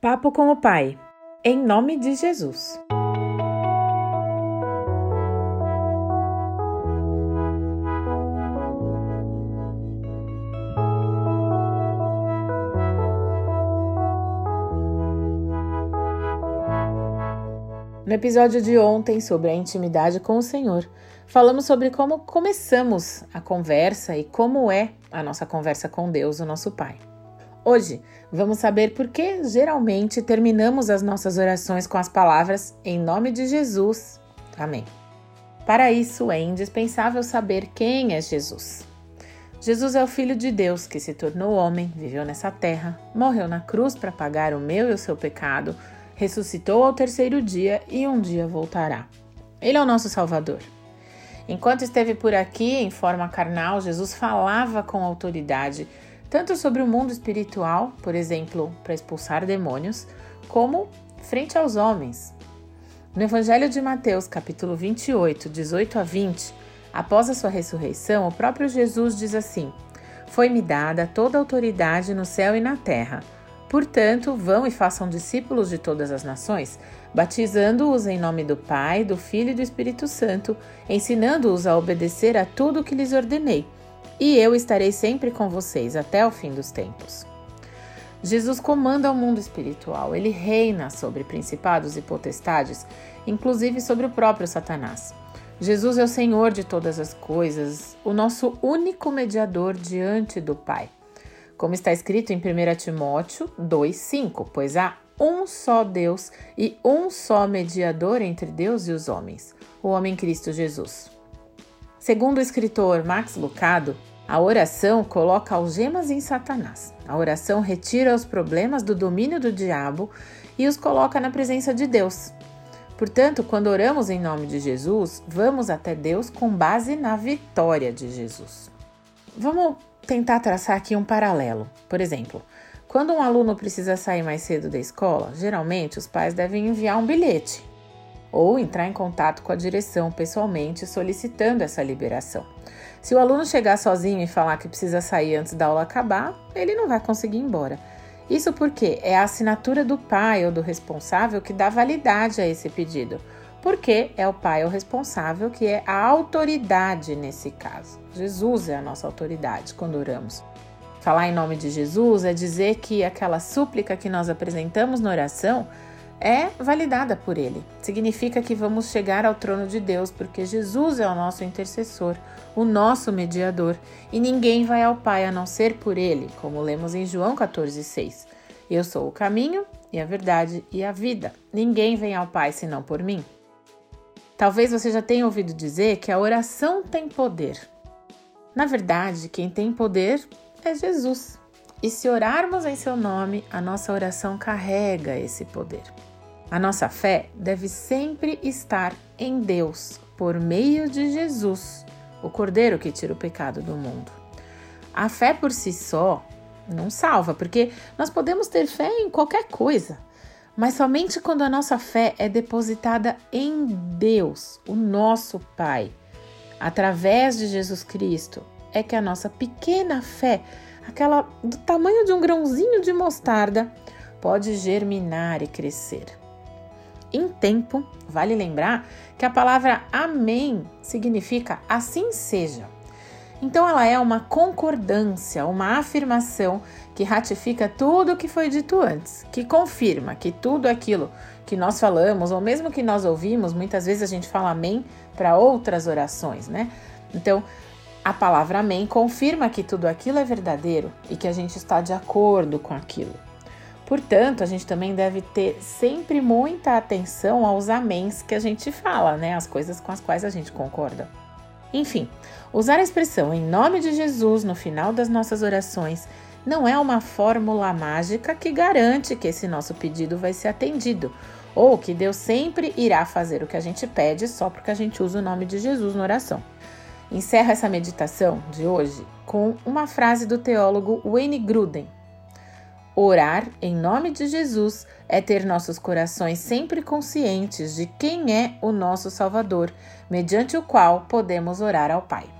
Papo com o Pai, em nome de Jesus. No episódio de ontem sobre a intimidade com o Senhor, falamos sobre como começamos a conversa e como é a nossa conversa com Deus, o nosso Pai. Hoje vamos saber por que geralmente terminamos as nossas orações com as palavras em nome de Jesus. Amém. Para isso é indispensável saber quem é Jesus. Jesus é o Filho de Deus que se tornou homem, viveu nessa terra, morreu na cruz para pagar o meu e o seu pecado ressuscitou ao terceiro dia e um dia voltará. Ele é o nosso Salvador. Enquanto esteve por aqui em forma carnal, Jesus falava com autoridade, tanto sobre o mundo espiritual, por exemplo, para expulsar demônios, como frente aos homens. No Evangelho de Mateus, capítulo 28, 18 a 20, após a sua ressurreição, o próprio Jesus diz assim: Foi-me dada toda a autoridade no céu e na terra. Portanto, vão e façam discípulos de todas as nações, batizando-os em nome do Pai, do Filho e do Espírito Santo, ensinando-os a obedecer a tudo o que lhes ordenei. E eu estarei sempre com vocês até o fim dos tempos. Jesus comanda o mundo espiritual, ele reina sobre principados e potestades, inclusive sobre o próprio Satanás. Jesus é o Senhor de todas as coisas, o nosso único mediador diante do Pai como está escrito em 1 Timóteo 2,5: Pois há um só Deus e um só mediador entre Deus e os homens, o homem Cristo Jesus. Segundo o escritor Max Lucado, a oração coloca algemas em Satanás. A oração retira os problemas do domínio do diabo e os coloca na presença de Deus. Portanto, quando oramos em nome de Jesus, vamos até Deus com base na vitória de Jesus. Vamos tentar traçar aqui um paralelo. Por exemplo, quando um aluno precisa sair mais cedo da escola, geralmente os pais devem enviar um bilhete ou entrar em contato com a direção pessoalmente solicitando essa liberação. Se o aluno chegar sozinho e falar que precisa sair antes da aula acabar, ele não vai conseguir ir embora. Isso porque é a assinatura do pai ou do responsável que dá validade a esse pedido porque é o Pai o responsável, que é a autoridade nesse caso. Jesus é a nossa autoridade quando oramos. Falar em nome de Jesus é dizer que aquela súplica que nós apresentamos na oração é validada por Ele. Significa que vamos chegar ao trono de Deus, porque Jesus é o nosso intercessor, o nosso mediador, e ninguém vai ao Pai a não ser por Ele, como lemos em João 14,6. Eu sou o caminho e a verdade e a vida. Ninguém vem ao Pai senão por mim. Talvez você já tenha ouvido dizer que a oração tem poder. Na verdade, quem tem poder é Jesus. E se orarmos em seu nome, a nossa oração carrega esse poder. A nossa fé deve sempre estar em Deus, por meio de Jesus, o Cordeiro que tira o pecado do mundo. A fé por si só não salva, porque nós podemos ter fé em qualquer coisa, mas somente quando a nossa fé é depositada em Deus, o nosso Pai, através de Jesus Cristo, é que a nossa pequena fé, aquela do tamanho de um grãozinho de mostarda, pode germinar e crescer. Em tempo, vale lembrar que a palavra Amém significa assim seja. Então, ela é uma concordância, uma afirmação que ratifica tudo o que foi dito antes, que confirma que tudo aquilo que nós falamos, ou mesmo que nós ouvimos, muitas vezes a gente fala amém para outras orações, né? Então, a palavra amém confirma que tudo aquilo é verdadeiro e que a gente está de acordo com aquilo. Portanto, a gente também deve ter sempre muita atenção aos améns que a gente fala, né? As coisas com as quais a gente concorda. Enfim, usar a expressão em nome de Jesus no final das nossas orações não é uma fórmula mágica que garante que esse nosso pedido vai ser atendido ou que Deus sempre irá fazer o que a gente pede só porque a gente usa o nome de Jesus na oração. Encerro essa meditação de hoje com uma frase do teólogo Wayne Gruden. Orar em nome de Jesus é ter nossos corações sempre conscientes de quem é o nosso Salvador, mediante o qual podemos orar ao Pai.